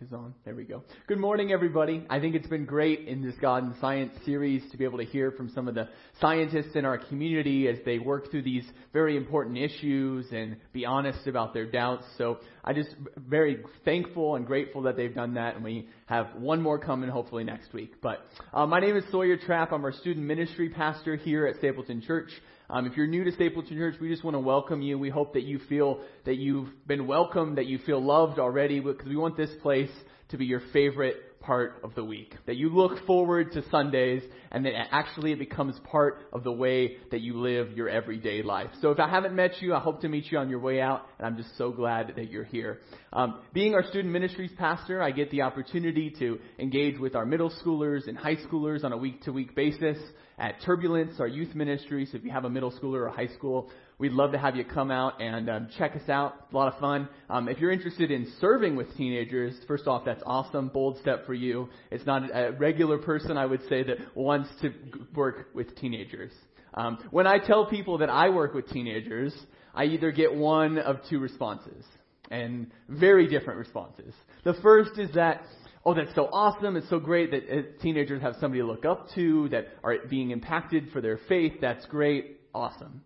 is on. There we go. Good morning, everybody. I think it's been great in this God and Science series to be able to hear from some of the scientists in our community as they work through these very important issues and be honest about their doubts. So I just very thankful and grateful that they've done that, and we have one more coming hopefully next week. But uh, my name is Sawyer Trapp. I'm our student ministry pastor here at Stapleton Church. Um, if you're new to Stapleton Church, we just want to welcome you. We hope that you feel that you've been welcomed, that you feel loved already, because we want this place to be your favorite part of the week. That you look forward to Sundays and that actually it becomes part of the way that you live your everyday life. So if I haven't met you, I hope to meet you on your way out, and I'm just so glad that you're here. Um, being our student ministries pastor, I get the opportunity to engage with our middle schoolers and high schoolers on a week to week basis at Turbulence, our youth ministry. So if you have a middle schooler or high school, we'd love to have you come out and um, check us out. a lot of fun. Um, if you're interested in serving with teenagers, first off, that's awesome. Bold step for you. It's not a regular person, I would say, that wants to work with teenagers. Um, when I tell people that I work with teenagers, I either get one of two responses, and very different responses. The first is that oh, that's so awesome. It's so great that uh, teenagers have somebody to look up to, that are being impacted for their faith. That's great. Awesome.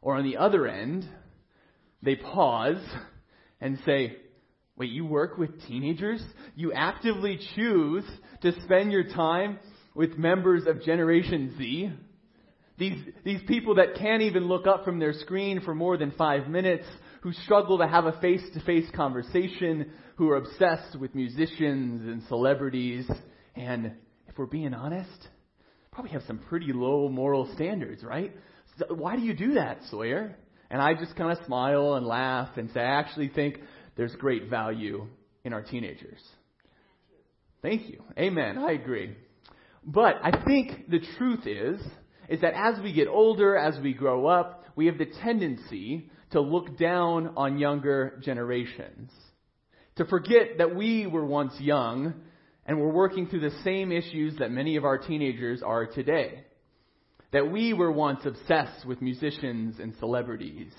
Or on the other end, they pause and say, wait, you work with teenagers? You actively choose to spend your time with members of Generation Z? These, these people that can't even look up from their screen for more than five minutes, who struggle to have a face to face conversation, who are obsessed with musicians and celebrities, and if we're being honest, probably have some pretty low moral standards, right? So why do you do that, Sawyer? And I just kind of smile and laugh and say, I actually think there's great value in our teenagers. Thank you. Amen. I agree. But I think the truth is, is that as we get older, as we grow up, we have the tendency to look down on younger generations. To forget that we were once young and were working through the same issues that many of our teenagers are today. That we were once obsessed with musicians and celebrities.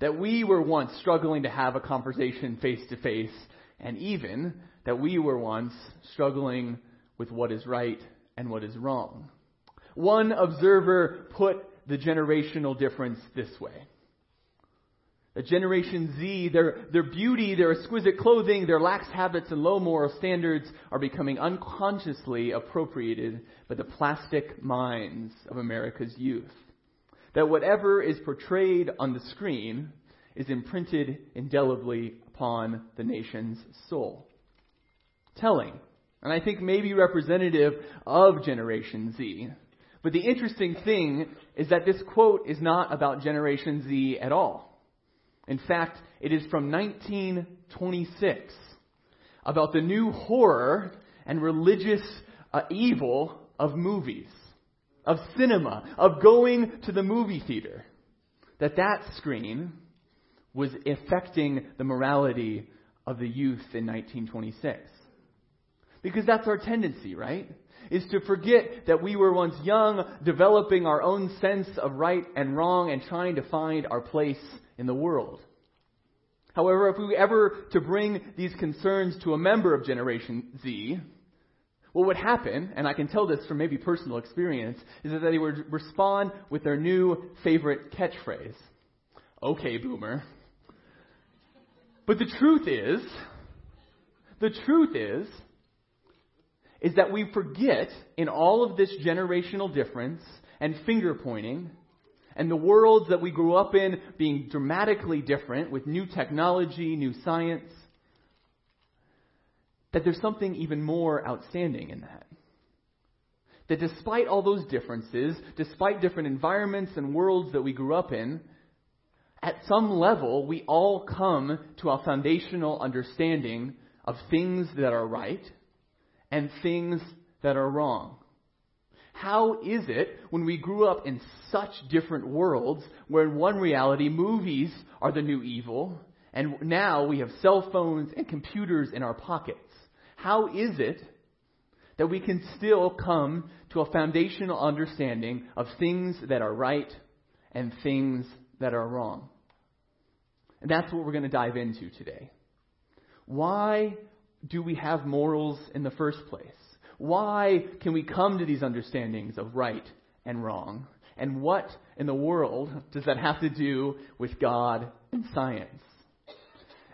That we were once struggling to have a conversation face to face. And even that we were once struggling with what is right and what is wrong. One observer put the generational difference this way. The Generation Z, their, their beauty, their exquisite clothing, their lax habits and low moral standards are becoming unconsciously appropriated by the plastic minds of America's youth. That whatever is portrayed on the screen is imprinted indelibly upon the nation's soul. Telling, and I think maybe representative of Generation Z. But the interesting thing is that this quote is not about Generation Z at all. In fact, it is from 1926 about the new horror and religious uh, evil of movies, of cinema, of going to the movie theater. That that screen was affecting the morality of the youth in 1926. Because that's our tendency, right? Is to forget that we were once young, developing our own sense of right and wrong and trying to find our place in the world. However, if we were ever to bring these concerns to a member of Generation Z, what would happen, and I can tell this from maybe personal experience, is that they would respond with their new favorite catchphrase. Okay, boomer. But the truth is, the truth is, is that we forget in all of this generational difference and finger pointing and the worlds that we grew up in being dramatically different with new technology, new science, that there's something even more outstanding in that. That despite all those differences, despite different environments and worlds that we grew up in, at some level, we all come to a foundational understanding of things that are right and things that are wrong. How is it when we grew up in such different worlds where in one reality movies are the new evil and now we have cell phones and computers in our pockets? How is it that we can still come to a foundational understanding of things that are right and things that are wrong? And that's what we're going to dive into today. Why do we have morals in the first place? Why can we come to these understandings of right and wrong? And what in the world does that have to do with God and science?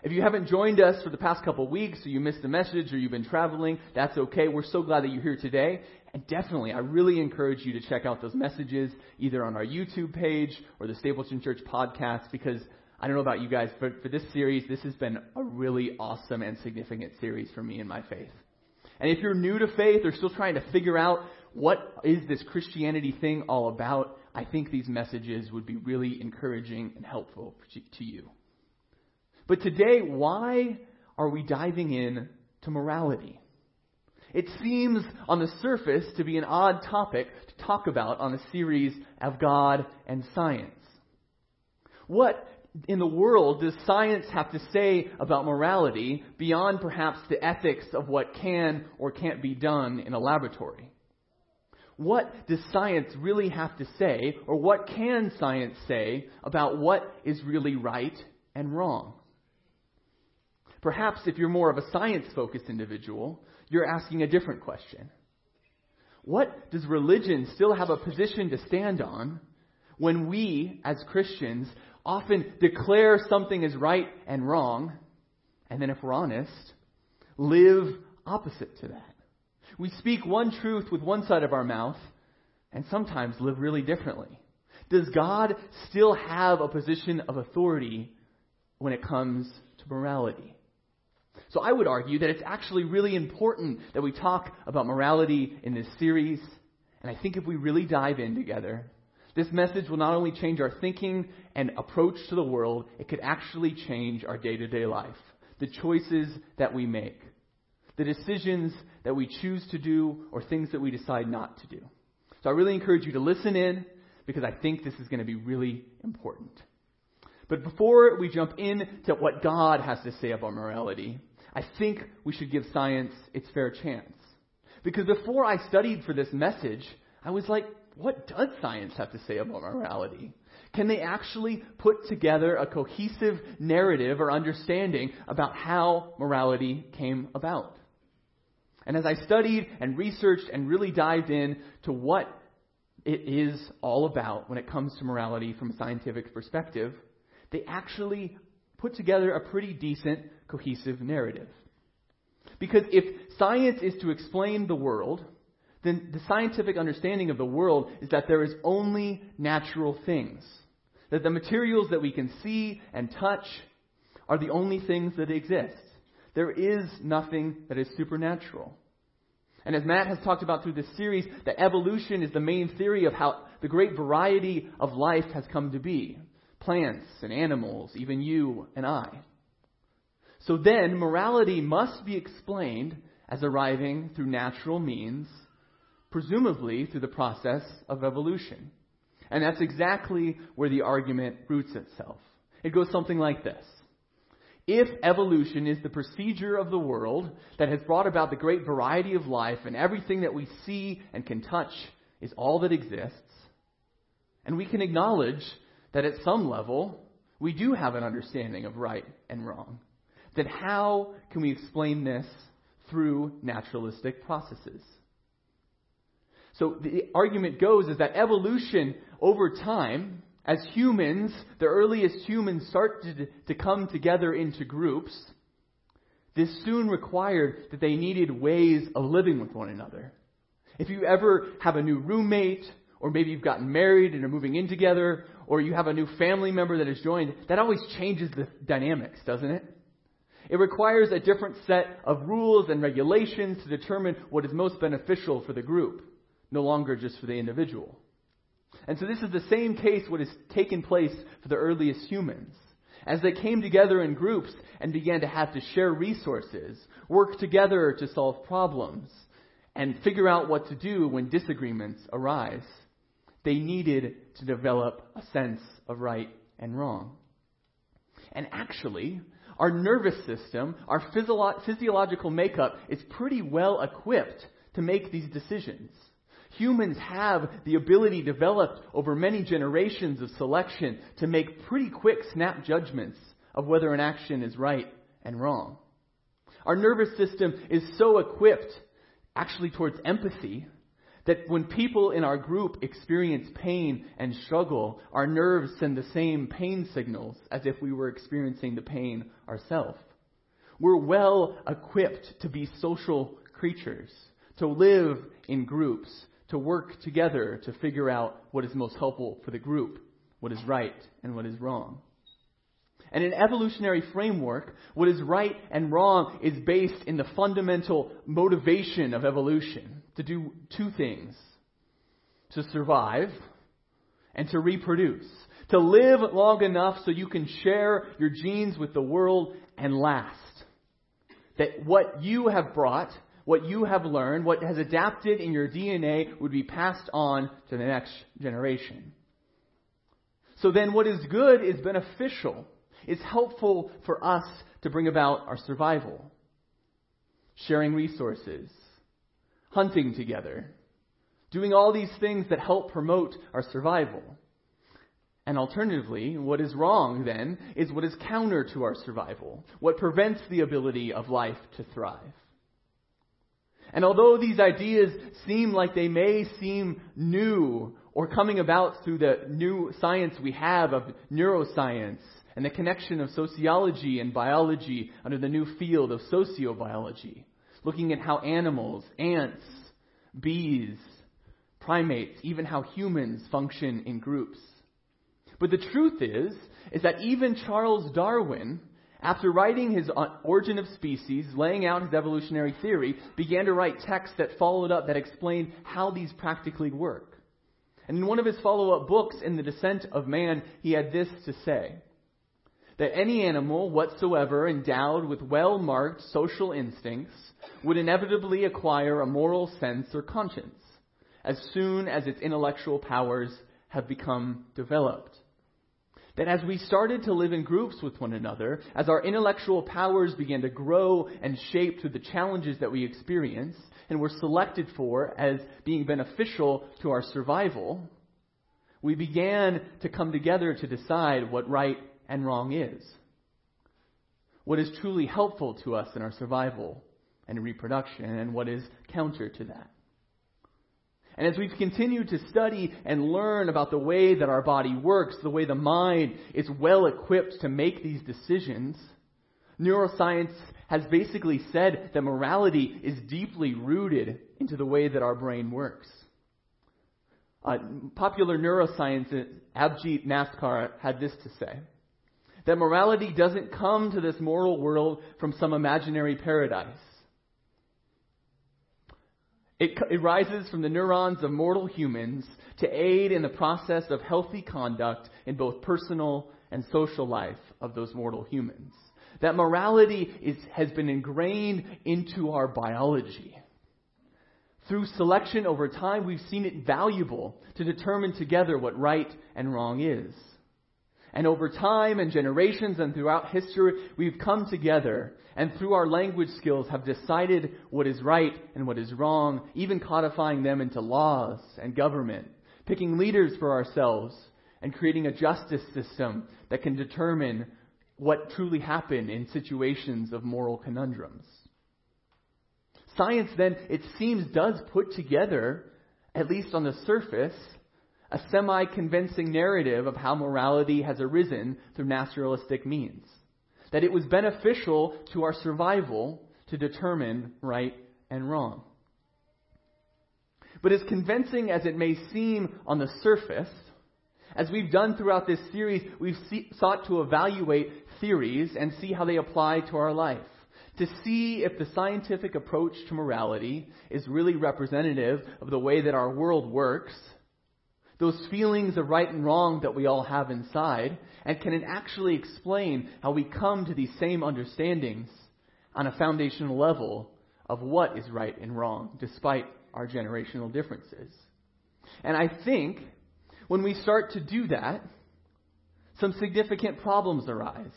If you haven't joined us for the past couple weeks, or you missed the message, or you've been traveling, that's okay. We're so glad that you're here today. And definitely, I really encourage you to check out those messages either on our YouTube page or the Stapleton Church podcast because I don't know about you guys, but for this series, this has been a really awesome and significant series for me in my faith. And if you're new to faith or still trying to figure out what is this Christianity thing all about, I think these messages would be really encouraging and helpful to you. But today, why are we diving in to morality? It seems on the surface to be an odd topic to talk about on a series of God and science. What in the world does science have to say about morality beyond perhaps the ethics of what can or can't be done in a laboratory? What does science really have to say, or what can science say about what is really right and wrong? Perhaps if you're more of a science focused individual, you're asking a different question. What does religion still have a position to stand on when we, as Christians, often declare something is right and wrong, and then, if we're honest, live opposite to that? We speak one truth with one side of our mouth, and sometimes live really differently. Does God still have a position of authority when it comes to morality? So I would argue that it's actually really important that we talk about morality in this series. And I think if we really dive in together, this message will not only change our thinking and approach to the world, it could actually change our day to day life. The choices that we make, the decisions that we choose to do, or things that we decide not to do. So I really encourage you to listen in because I think this is going to be really important. But before we jump into what God has to say about morality, I think we should give science its fair chance. Because before I studied for this message, I was like, what does science have to say about morality? Can they actually put together a cohesive narrative or understanding about how morality came about? And as I studied and researched and really dived in to what it is all about when it comes to morality from a scientific perspective, they actually put together a pretty decent, cohesive narrative. Because if science is to explain the world, then the scientific understanding of the world is that there is only natural things. That the materials that we can see and touch are the only things that exist. There is nothing that is supernatural. And as Matt has talked about through this series, that evolution is the main theory of how the great variety of life has come to be plants and animals, even you and I. So then, morality must be explained as arriving through natural means, presumably through the process of evolution. And that's exactly where the argument roots itself. It goes something like this. If evolution is the procedure of the world that has brought about the great variety of life and everything that we see and can touch is all that exists, and we can acknowledge that at some level, we do have an understanding of right and wrong. Then how can we explain this through naturalistic processes? So the argument goes is that evolution over time, as humans, the earliest humans started to come together into groups, this soon required that they needed ways of living with one another. If you ever have a new roommate, or maybe you've gotten married and are moving in together, or you have a new family member that has joined, that always changes the dynamics, doesn't it? It requires a different set of rules and regulations to determine what is most beneficial for the group, no longer just for the individual. And so this is the same case what has taken place for the earliest humans. As they came together in groups and began to have to share resources, work together to solve problems, and figure out what to do when disagreements arise they needed to develop a sense of right and wrong. And actually, our nervous system, our physio- physiological makeup is pretty well equipped to make these decisions. Humans have the ability developed over many generations of selection to make pretty quick snap judgments of whether an action is right and wrong. Our nervous system is so equipped, actually towards empathy, that when people in our group experience pain and struggle, our nerves send the same pain signals as if we were experiencing the pain ourselves. We're well equipped to be social creatures, to live in groups, to work together to figure out what is most helpful for the group, what is right and what is wrong. And in evolutionary framework, what is right and wrong is based in the fundamental motivation of evolution to do two things to survive and to reproduce. To live long enough so you can share your genes with the world and last. That what you have brought, what you have learned, what has adapted in your DNA would be passed on to the next generation. So then what is good is beneficial. It's helpful for us to bring about our survival. Sharing resources, hunting together, doing all these things that help promote our survival. And alternatively, what is wrong then is what is counter to our survival, what prevents the ability of life to thrive. And although these ideas seem like they may seem new or coming about through the new science we have of neuroscience and the connection of sociology and biology under the new field of sociobiology, looking at how animals, ants, bees, primates, even how humans function in groups. But the truth is, is that even Charles Darwin, after writing his uh, Origin of Species, laying out his evolutionary theory, began to write texts that followed up that explained how these practically work. And in one of his follow-up books, In the Descent of Man, he had this to say. That any animal whatsoever endowed with well-marked social instincts would inevitably acquire a moral sense or conscience as soon as its intellectual powers have become developed. That as we started to live in groups with one another, as our intellectual powers began to grow and shape through the challenges that we experience, and were selected for as being beneficial to our survival, we began to come together to decide what right and wrong is. What is truly helpful to us in our survival and reproduction, and what is counter to that. And as we've continued to study and learn about the way that our body works, the way the mind is well equipped to make these decisions, neuroscience has basically said that morality is deeply rooted into the way that our brain works. Uh, popular neuroscientist Abhijit Naskar had this to say that morality doesn't come to this moral world from some imaginary paradise. It, it rises from the neurons of mortal humans to aid in the process of healthy conduct in both personal and social life of those mortal humans. That morality is, has been ingrained into our biology. Through selection over time, we've seen it valuable to determine together what right and wrong is. And over time and generations and throughout history, we've come together and through our language skills have decided what is right and what is wrong, even codifying them into laws and government, picking leaders for ourselves, and creating a justice system that can determine what truly happened in situations of moral conundrums. Science then, it seems, does put together, at least on the surface, a semi-convincing narrative of how morality has arisen through naturalistic means that it was beneficial to our survival to determine right and wrong. But as convincing as it may seem on the surface, as we've done throughout this series, we've see, sought to evaluate theories and see how they apply to our life. To see if the scientific approach to morality is really representative of the way that our world works those feelings of right and wrong that we all have inside, and can it actually explain how we come to these same understandings on a foundational level of what is right and wrong, despite our generational differences. And I think when we start to do that, some significant problems arise.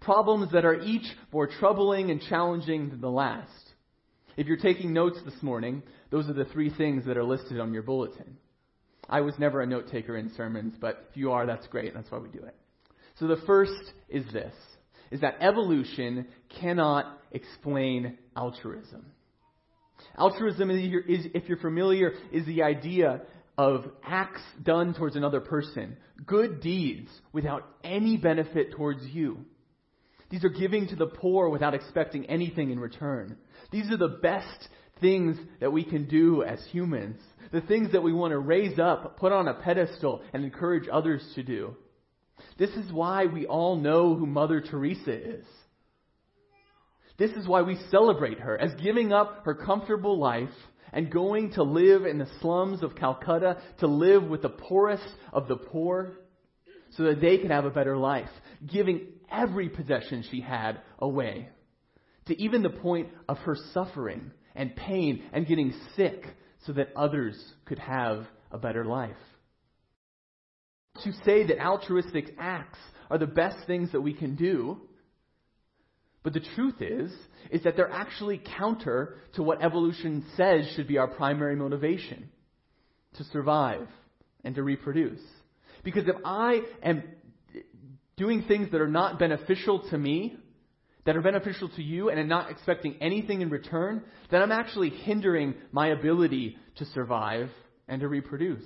Problems that are each more troubling and challenging than the last. If you're taking notes this morning, those are the three things that are listed on your bulletin. I was never a note taker in sermons, but if you are, that's great. That's why we do it. So the first is this is that evolution cannot explain altruism. Altruism, is, if you're familiar, is the idea of acts done towards another person, good deeds without any benefit towards you. These are giving to the poor without expecting anything in return. These are the best things that we can do as humans. The things that we want to raise up, put on a pedestal, and encourage others to do. This is why we all know who Mother Teresa is. This is why we celebrate her as giving up her comfortable life and going to live in the slums of Calcutta, to live with the poorest of the poor, so that they could have a better life, giving every possession she had away, to even the point of her suffering and pain and getting sick, so that others could have a better life. To say that altruistic acts are the best things that we can do but the truth is, is that they're actually counter to what evolution says should be our primary motivation to survive and to reproduce. Because if I am doing things that are not beneficial to me, that are beneficial to you, and I'm not expecting anything in return, then I'm actually hindering my ability to survive and to reproduce.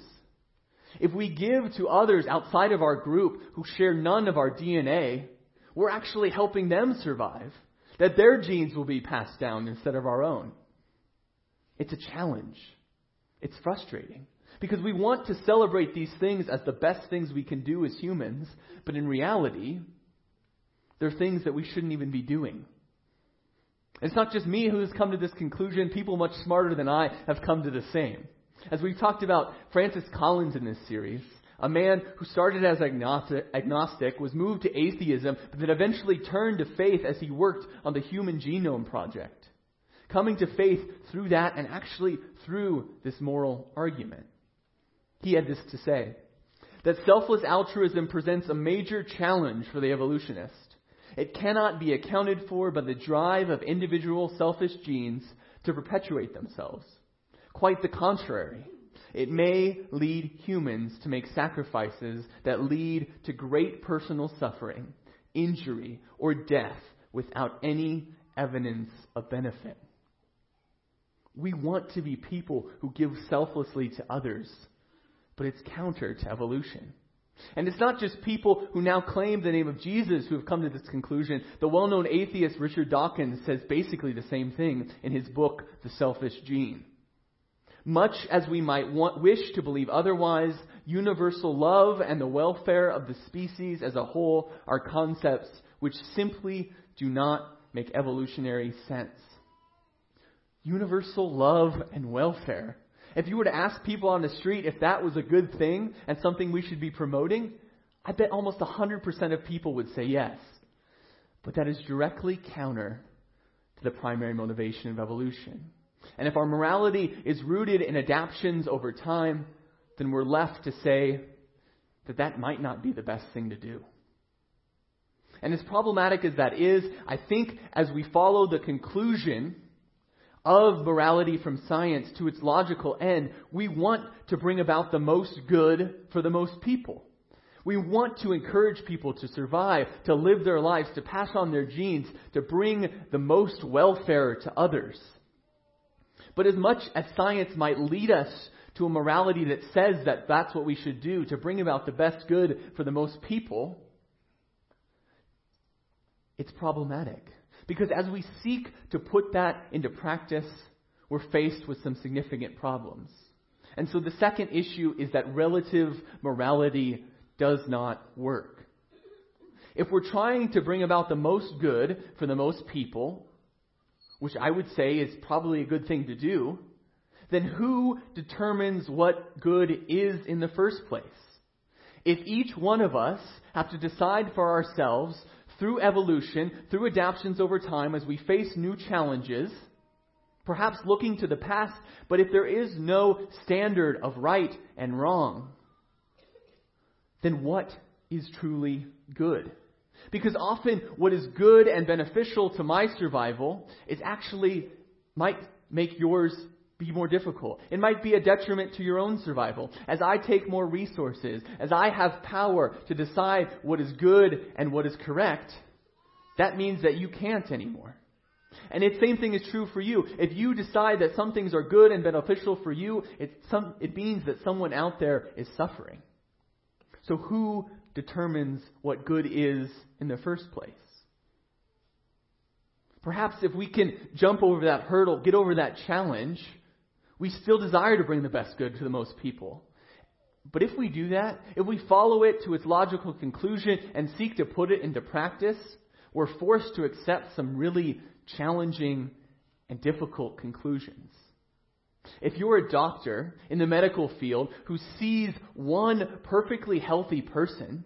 If we give to others outside of our group who share none of our DNA, we're actually helping them survive. That their genes will be passed down instead of our own. It's a challenge. It's frustrating. Because we want to celebrate these things as the best things we can do as humans, but in reality, they're things that we shouldn't even be doing. It's not just me who has come to this conclusion. People much smarter than I have come to the same. As we've talked about Francis Collins in this series, a man who started as agnostic, was moved to atheism, but then eventually turned to faith as he worked on the Human Genome Project. Coming to faith through that and actually through this moral argument. He had this to say that selfless altruism presents a major challenge for the evolutionist. It cannot be accounted for by the drive of individual selfish genes to perpetuate themselves. Quite the contrary. It may lead humans to make sacrifices that lead to great personal suffering, injury, or death without any evidence of benefit. We want to be people who give selflessly to others, but it's counter to evolution. And it's not just people who now claim the name of Jesus who have come to this conclusion. The well known atheist Richard Dawkins says basically the same thing in his book, The Selfish Gene. Much as we might want, wish to believe otherwise, universal love and the welfare of the species as a whole are concepts which simply do not make evolutionary sense. Universal love and welfare. If you were to ask people on the street if that was a good thing and something we should be promoting, I bet almost 100% of people would say yes. But that is directly counter to the primary motivation of evolution. And if our morality is rooted in adaptations over time, then we're left to say that that might not be the best thing to do. And as problematic as that is, I think as we follow the conclusion of morality from science to its logical end, we want to bring about the most good for the most people. We want to encourage people to survive, to live their lives, to pass on their genes, to bring the most welfare to others. But as much as science might lead us to a morality that says that that's what we should do to bring about the best good for the most people, it's problematic. Because as we seek to put that into practice, we're faced with some significant problems. And so the second issue is that relative morality does not work. If we're trying to bring about the most good for the most people, which I would say is probably a good thing to do, then who determines what good is in the first place? If each one of us have to decide for ourselves through evolution, through adaptations over time as we face new challenges, perhaps looking to the past, but if there is no standard of right and wrong, then what is truly good? Because often what is good and beneficial to my survival is actually might make yours be more difficult. It might be a detriment to your own survival. As I take more resources, as I have power to decide what is good and what is correct, that means that you can't anymore. And the same thing is true for you. If you decide that some things are good and beneficial for you, it, some, it means that someone out there is suffering. So who determines what good is in the first place? Perhaps if we can jump over that hurdle, get over that challenge, we still desire to bring the best good to the most people. But if we do that, if we follow it to its logical conclusion and seek to put it into practice, we're forced to accept some really challenging and difficult conclusions. If you're a doctor in the medical field who sees one perfectly healthy person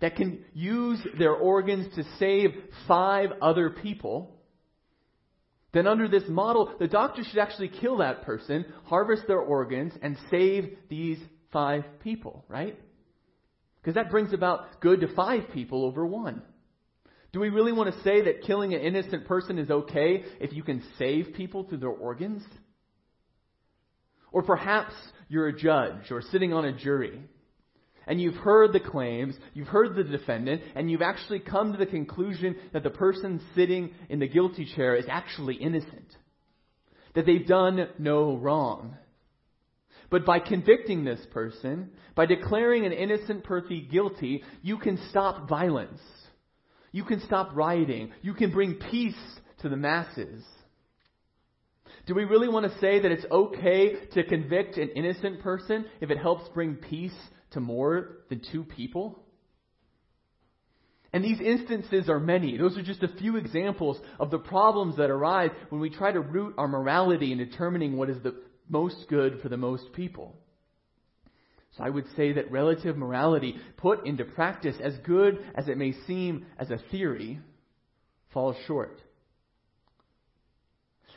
that can use their organs to save five other people, then under this model, the doctor should actually kill that person, harvest their organs, and save these five people, right? Because that brings about good to five people over one. Do we really want to say that killing an innocent person is okay if you can save people through their organs? Or perhaps you're a judge or sitting on a jury and you've heard the claims, you've heard the defendant, and you've actually come to the conclusion that the person sitting in the guilty chair is actually innocent. That they've done no wrong. But by convicting this person, by declaring an innocent person guilty, you can stop violence. You can stop rioting. You can bring peace to the masses. Do we really want to say that it's okay to convict an innocent person if it helps bring peace to more than two people? And these instances are many. Those are just a few examples of the problems that arise when we try to root our morality in determining what is the most good for the most people. So I would say that relative morality, put into practice, as good as it may seem as a theory, falls short.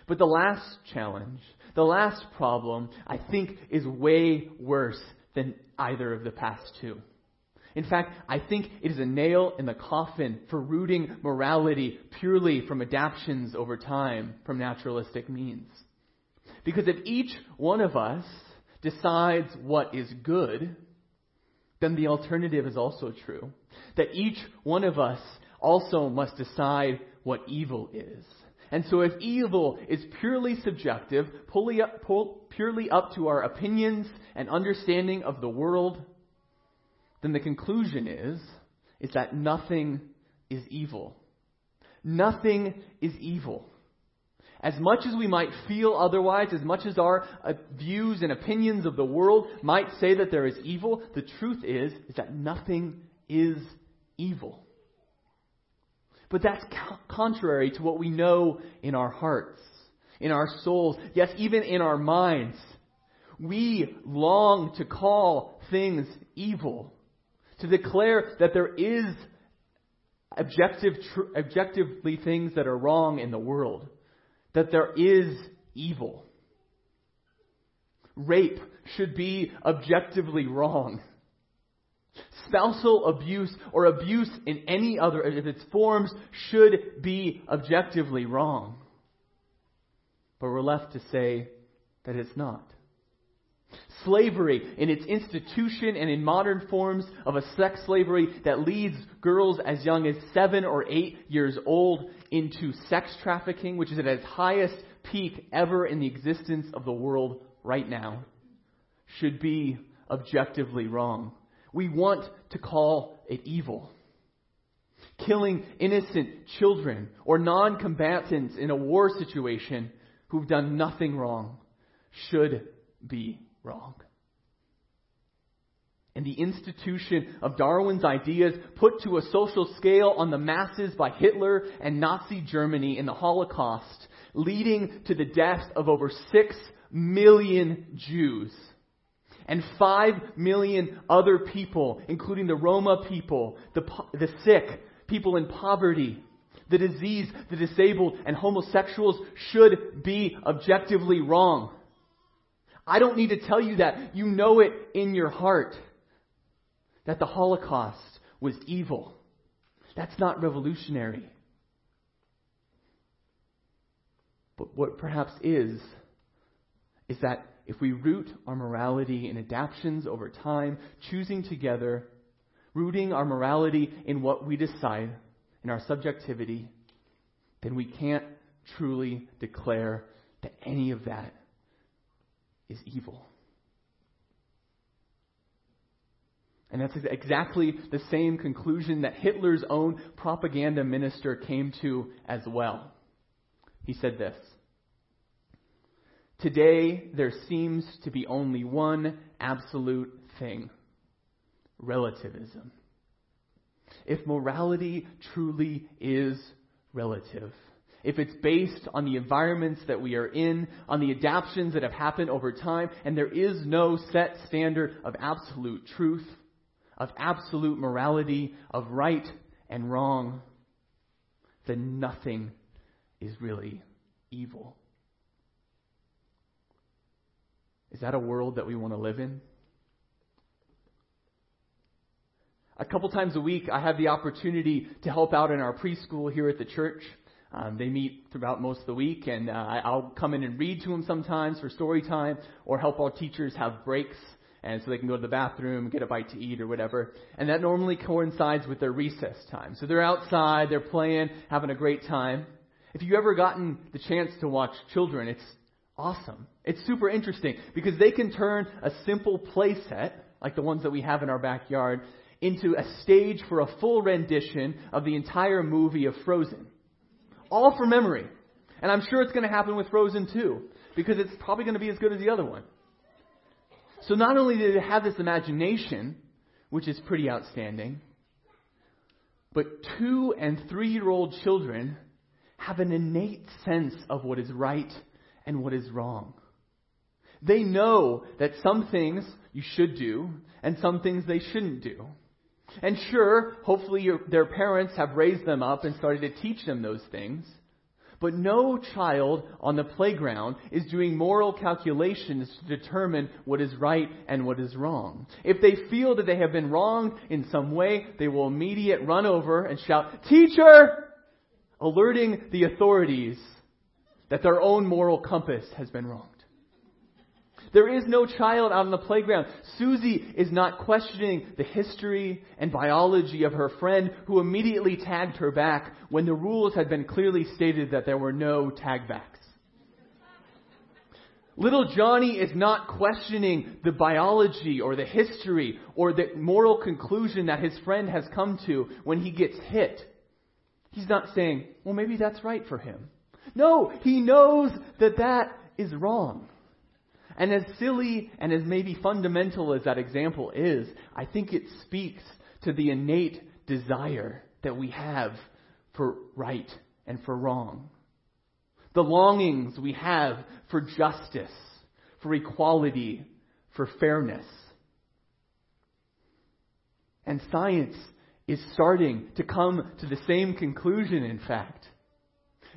But the last challenge, the last problem, I think is way worse than either of the past two. In fact, I think it is a nail in the coffin for rooting morality purely from adaptations over time from naturalistic means. Because if each one of us decides what is good, then the alternative is also true. That each one of us also must decide what evil is. And so if evil is purely subjective, purely up to our opinions and understanding of the world, then the conclusion is, is that nothing is evil. Nothing is evil. As much as we might feel otherwise, as much as our uh, views and opinions of the world might say that there is evil, the truth is, is that nothing is evil. But that's contrary to what we know in our hearts, in our souls, yes, even in our minds. We long to call things evil, to declare that there is objective, tr- objectively things that are wrong in the world that there is evil. Rape should be objectively wrong. Spousal abuse or abuse in any other of its forms should be objectively wrong. But we're left to say that it's not. Slavery in its institution and in modern forms of a sex slavery that leads girls as young as seven or eight years old into sex trafficking, which is at its highest peak ever in the existence of the world right now, should be objectively wrong. We want to call it evil. Killing innocent children or non combatants in a war situation who've done nothing wrong should be wrong. And the institution of Darwin's ideas put to a social scale on the masses by Hitler and Nazi Germany in the Holocaust, leading to the death of over six million Jews and five million other people, including the Roma people, the, the sick, people in poverty, the diseased, the disabled, and homosexuals should be objectively wrong. I don't need to tell you that. You know it in your heart. That the Holocaust was evil. That's not revolutionary. But what perhaps is, is that if we root our morality in adaptations over time, choosing together, rooting our morality in what we decide, in our subjectivity, then we can't truly declare that any of that is evil. And that's exactly the same conclusion that Hitler's own propaganda minister came to as well. He said this Today, there seems to be only one absolute thing relativism. If morality truly is relative, if it's based on the environments that we are in, on the adaptations that have happened over time, and there is no set standard of absolute truth, of absolute morality, of right and wrong, then nothing is really evil. Is that a world that we want to live in? A couple times a week, I have the opportunity to help out in our preschool here at the church. Um, they meet throughout most of the week, and uh, I'll come in and read to them sometimes for story time, or help our teachers have breaks, and so they can go to the bathroom, get a bite to eat, or whatever. And that normally coincides with their recess time. So they're outside, they're playing, having a great time. If you've ever gotten the chance to watch children, it's awesome. It's super interesting because they can turn a simple play set, like the ones that we have in our backyard, into a stage for a full rendition of the entire movie of Frozen. All from memory. And I'm sure it's going to happen with Frozen 2, because it's probably going to be as good as the other one. So not only do they have this imagination, which is pretty outstanding, but two and three year old children have an innate sense of what is right and what is wrong. They know that some things you should do and some things they shouldn't do. And sure, hopefully your, their parents have raised them up and started to teach them those things. But no child on the playground is doing moral calculations to determine what is right and what is wrong. If they feel that they have been wronged in some way, they will immediately run over and shout, Teacher! Alerting the authorities that their own moral compass has been wronged. There is no child out on the playground. Susie is not questioning the history and biology of her friend who immediately tagged her back when the rules had been clearly stated that there were no tag backs. Little Johnny is not questioning the biology or the history or the moral conclusion that his friend has come to when he gets hit. He's not saying, well, maybe that's right for him. No, he knows that that is wrong. And as silly and as maybe fundamental as that example is, I think it speaks to the innate desire that we have for right and for wrong. The longings we have for justice, for equality, for fairness. And science is starting to come to the same conclusion, in fact.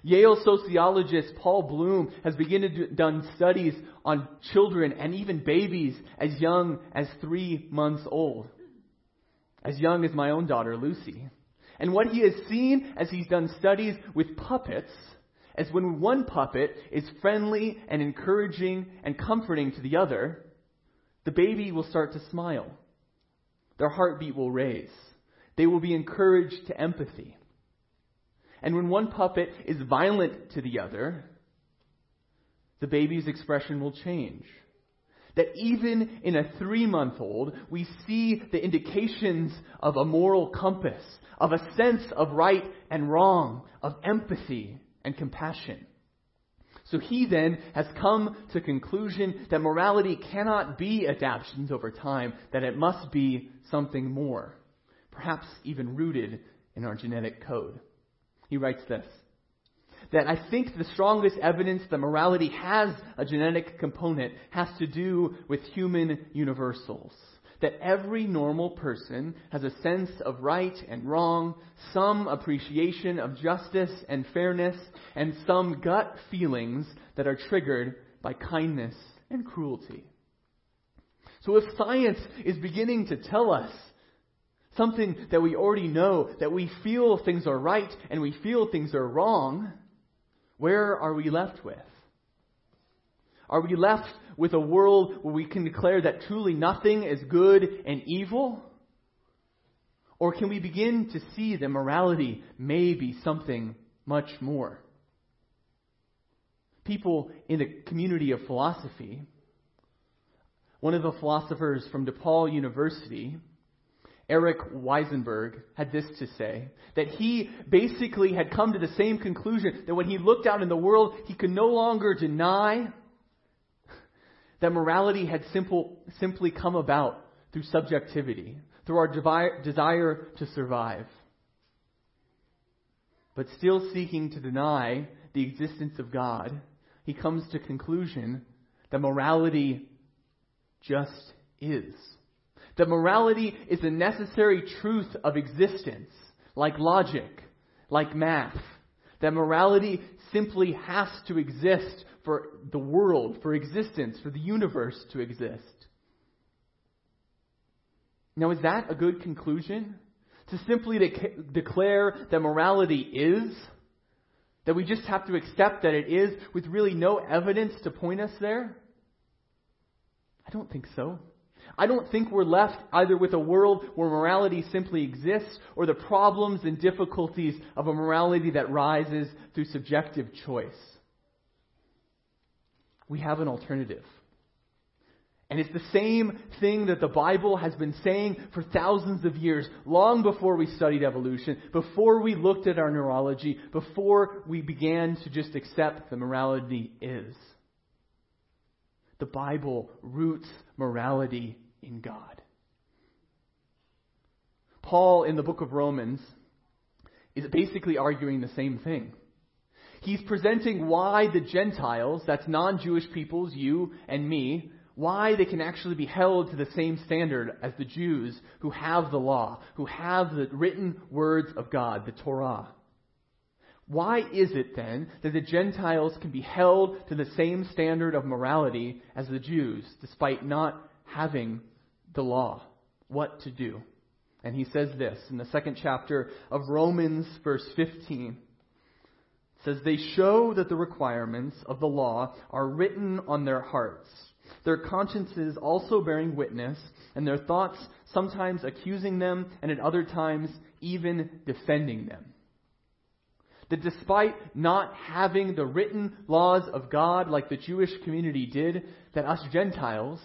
Yale sociologist Paul Bloom has begun to do, done studies on children and even babies as young as three months old. As young as my own daughter, Lucy. And what he has seen as he's done studies with puppets is when one puppet is friendly and encouraging and comforting to the other, the baby will start to smile. Their heartbeat will raise. They will be encouraged to empathy. And when one puppet is violent to the other, the baby's expression will change. That even in a three month old, we see the indications of a moral compass, of a sense of right and wrong, of empathy and compassion. So he then has come to conclusion that morality cannot be adaptations over time, that it must be something more, perhaps even rooted in our genetic code. He writes this that I think the strongest evidence that morality has a genetic component has to do with human universals. That every normal person has a sense of right and wrong, some appreciation of justice and fairness, and some gut feelings that are triggered by kindness and cruelty. So if science is beginning to tell us something that we already know, that we feel things are right and we feel things are wrong, where are we left with? Are we left with a world where we can declare that truly nothing is good and evil? Or can we begin to see that morality may be something much more? People in the community of philosophy, one of the philosophers from DePaul University, Eric Wielenberg, had this to say that he basically had come to the same conclusion that when he looked out in the world, he could no longer deny that morality had simple, simply come about through subjectivity, through our desire to survive. But still seeking to deny the existence of God, he comes to conclusion that morality just is. That morality is a necessary truth of existence, like logic, like math. That morality simply has to exist for the world, for existence, for the universe to exist. Now, is that a good conclusion? To simply de- declare that morality is? That we just have to accept that it is with really no evidence to point us there? I don't think so. I don't think we're left either with a world where morality simply exists or the problems and difficulties of a morality that rises through subjective choice. We have an alternative. And it's the same thing that the Bible has been saying for thousands of years, long before we studied evolution, before we looked at our neurology, before we began to just accept that morality is. The Bible roots morality in God. Paul, in the book of Romans, is basically arguing the same thing. He's presenting why the Gentiles, that's non Jewish peoples, you and me, why they can actually be held to the same standard as the Jews who have the law, who have the written words of God, the Torah. Why is it then that the Gentiles can be held to the same standard of morality as the Jews, despite not having the law? What to do? And he says this in the second chapter of Romans, verse 15. It says, They show that the requirements of the law are written on their hearts their consciences also bearing witness, and their thoughts sometimes accusing them, and at other times even defending them. That despite not having the written laws of God like the Jewish community did, that us Gentiles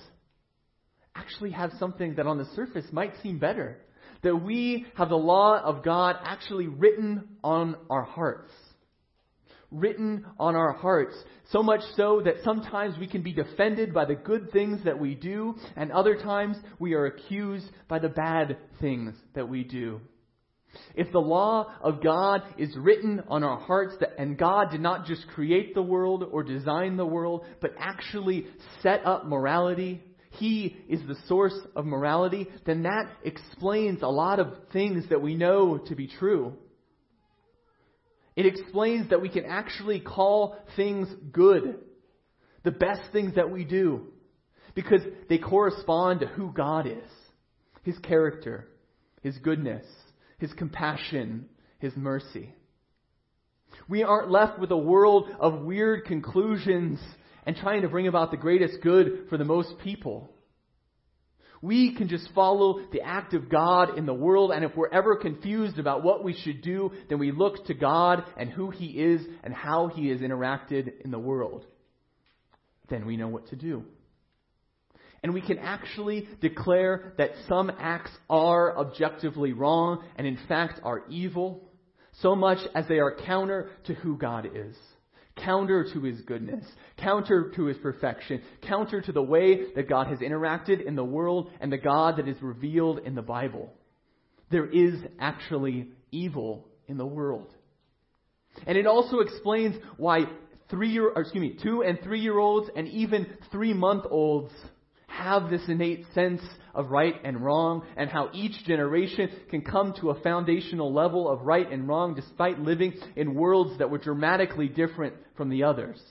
actually have something that on the surface might seem better. That we have the law of God actually written on our hearts written on our hearts. So much so that sometimes we can be defended by the good things that we do, and other times we are accused by the bad things that we do. If the law of God is written on our hearts, that, and God did not just create the world or design the world, but actually set up morality, He is the source of morality, then that explains a lot of things that we know to be true. It explains that we can actually call things good, the best things that we do, because they correspond to who God is His character, His goodness, His compassion, His mercy. We aren't left with a world of weird conclusions and trying to bring about the greatest good for the most people. We can just follow the act of God in the world, and if we're ever confused about what we should do, then we look to God and who He is and how He has interacted in the world. Then we know what to do. And we can actually declare that some acts are objectively wrong and in fact are evil, so much as they are counter to who God is counter to his goodness, counter to his perfection, counter to the way that God has interacted in the world and the God that is revealed in the Bible. There is actually evil in the world. And it also explains why three year, excuse me, two and three year olds and even three month olds have this innate sense of right and wrong, and how each generation can come to a foundational level of right and wrong despite living in worlds that were dramatically different from the others.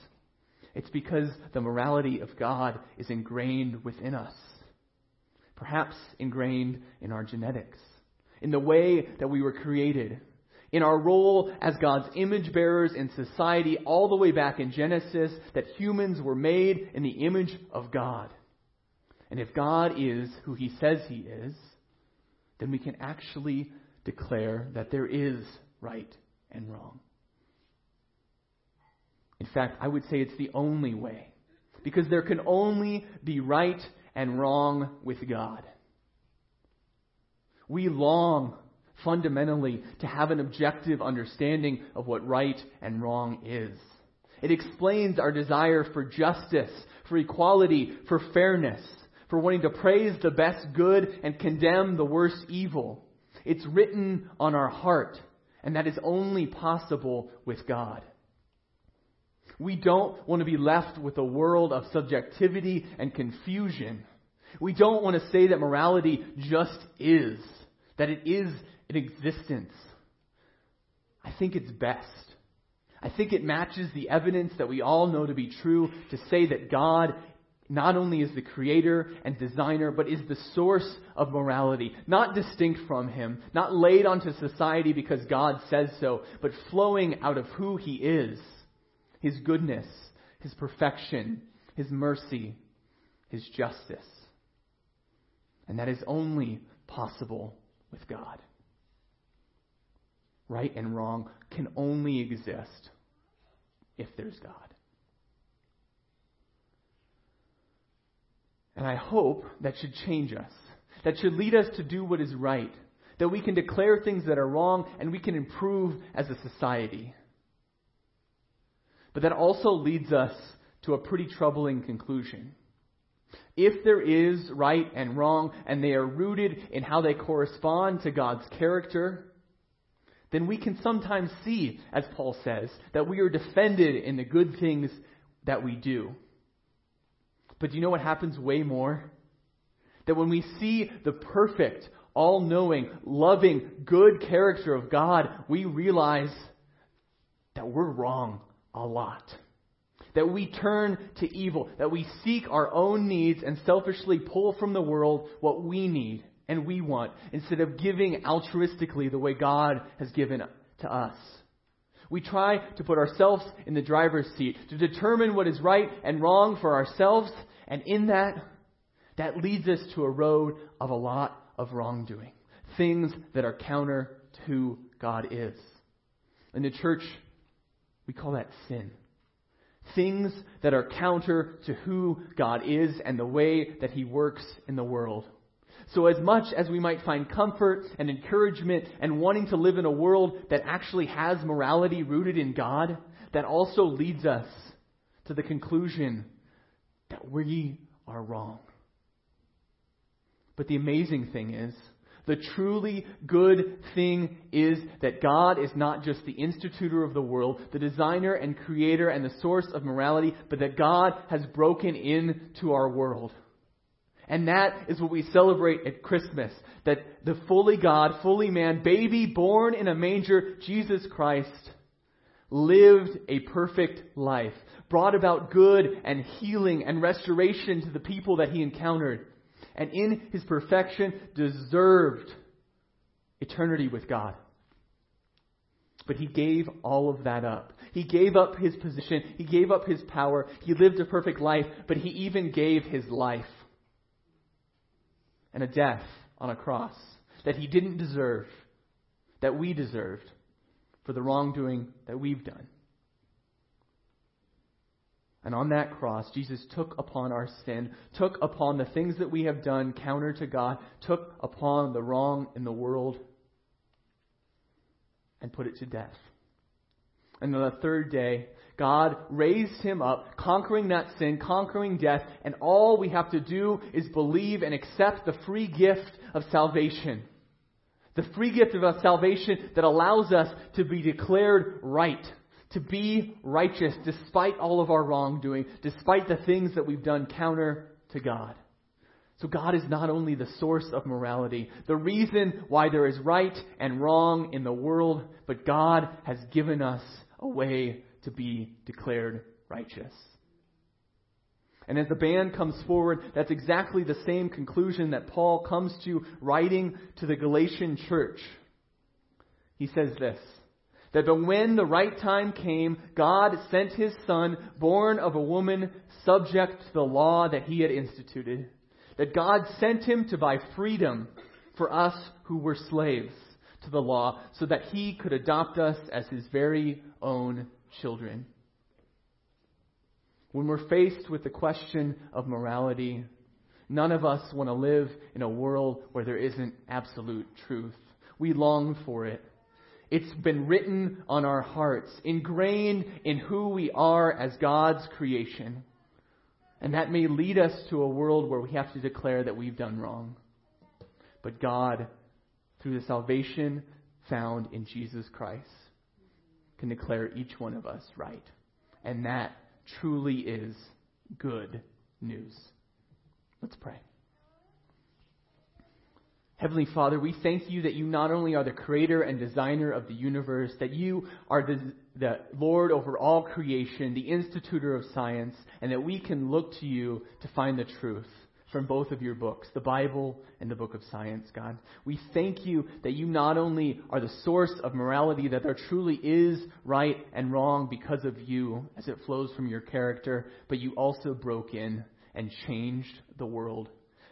It's because the morality of God is ingrained within us. Perhaps ingrained in our genetics, in the way that we were created, in our role as God's image bearers in society, all the way back in Genesis, that humans were made in the image of God. And if God is who he says he is, then we can actually declare that there is right and wrong. In fact, I would say it's the only way. Because there can only be right and wrong with God. We long fundamentally to have an objective understanding of what right and wrong is. It explains our desire for justice, for equality, for fairness, for wanting to praise the best good and condemn the worst evil. It's written on our heart, and that is only possible with God. We don't want to be left with a world of subjectivity and confusion. We don't want to say that morality just is, that it is an existence. I think it's best. I think it matches the evidence that we all know to be true to say that God not only is the creator and designer, but is the source of morality, not distinct from him, not laid onto society because God says so, but flowing out of who he is his goodness, his perfection, his mercy, his justice. And that is only possible with God. Right and wrong can only exist if there's God. And I hope that should change us. That should lead us to do what is right. That we can declare things that are wrong and we can improve as a society. But that also leads us to a pretty troubling conclusion. If there is right and wrong, and they are rooted in how they correspond to God's character, then we can sometimes see, as Paul says, that we are defended in the good things that we do. But do you know what happens way more? That when we see the perfect, all knowing, loving, good character of God, we realize that we're wrong a lot. That we turn to evil, that we seek our own needs and selfishly pull from the world what we need and we want instead of giving altruistically the way God has given to us. We try to put ourselves in the driver's seat to determine what is right and wrong for ourselves, and in that, that leads us to a road of a lot of wrongdoing. Things that are counter to who God is. In the church, we call that sin. Things that are counter to who God is and the way that He works in the world. So, as much as we might find comfort and encouragement and wanting to live in a world that actually has morality rooted in God, that also leads us to the conclusion that we are wrong. But the amazing thing is, the truly good thing is that God is not just the institutor of the world, the designer and creator and the source of morality, but that God has broken into our world. And that is what we celebrate at Christmas. That the fully God, fully man, baby born in a manger, Jesus Christ, lived a perfect life, brought about good and healing and restoration to the people that he encountered and in his perfection deserved eternity with God. But he gave all of that up. He gave up his position. He gave up his power. He lived a perfect life, but he even gave his life. And a death on a cross that he didn't deserve, that we deserved for the wrongdoing that we've done. And on that cross, Jesus took upon our sin, took upon the things that we have done counter to God, took upon the wrong in the world, and put it to death. And on the third day, God raised him up, conquering that sin, conquering death, and all we have to do is believe and accept the free gift of salvation. The free gift of salvation that allows us to be declared right to be righteous despite all of our wrongdoing, despite the things that we've done counter to God. So God is not only the source of morality, the reason why there is right and wrong in the world, but God has given us a way to be declared righteous. And as the band comes forward, that's exactly the same conclusion that Paul comes to writing to the Galatian church. He says this that when the right time came, God sent his son, born of a woman, subject to the law that he had instituted. That God sent him to buy freedom for us who were slaves to the law, so that he could adopt us as his very own children. When we're faced with the question of morality, none of us want to live in a world where there isn't absolute truth. We long for it. It's been written on our hearts, ingrained in who we are as God's creation. And that may lead us to a world where we have to declare that we've done wrong. But God, through the salvation found in Jesus Christ, can declare each one of us right. And that truly is good news. Let's pray. Heavenly Father, we thank you that you not only are the creator and designer of the universe, that you are the, the, Lord over all creation, the institutor of science, and that we can look to you to find the truth from both of your books, the Bible and the book of science, God. We thank you that you not only are the source of morality, that there truly is right and wrong because of you as it flows from your character, but you also broke in and changed the world,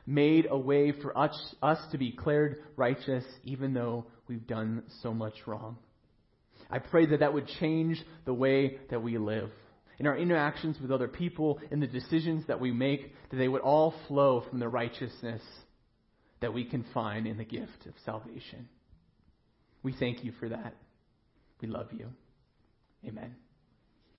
made a way for us, us to be declared righteous even though we've done so much wrong. I pray that that would change the way that we live in our interactions with other people, in the decisions that we make, that they would all flow from the righteousness that we can find in the gift of salvation. We thank you for that. We love you. Amen.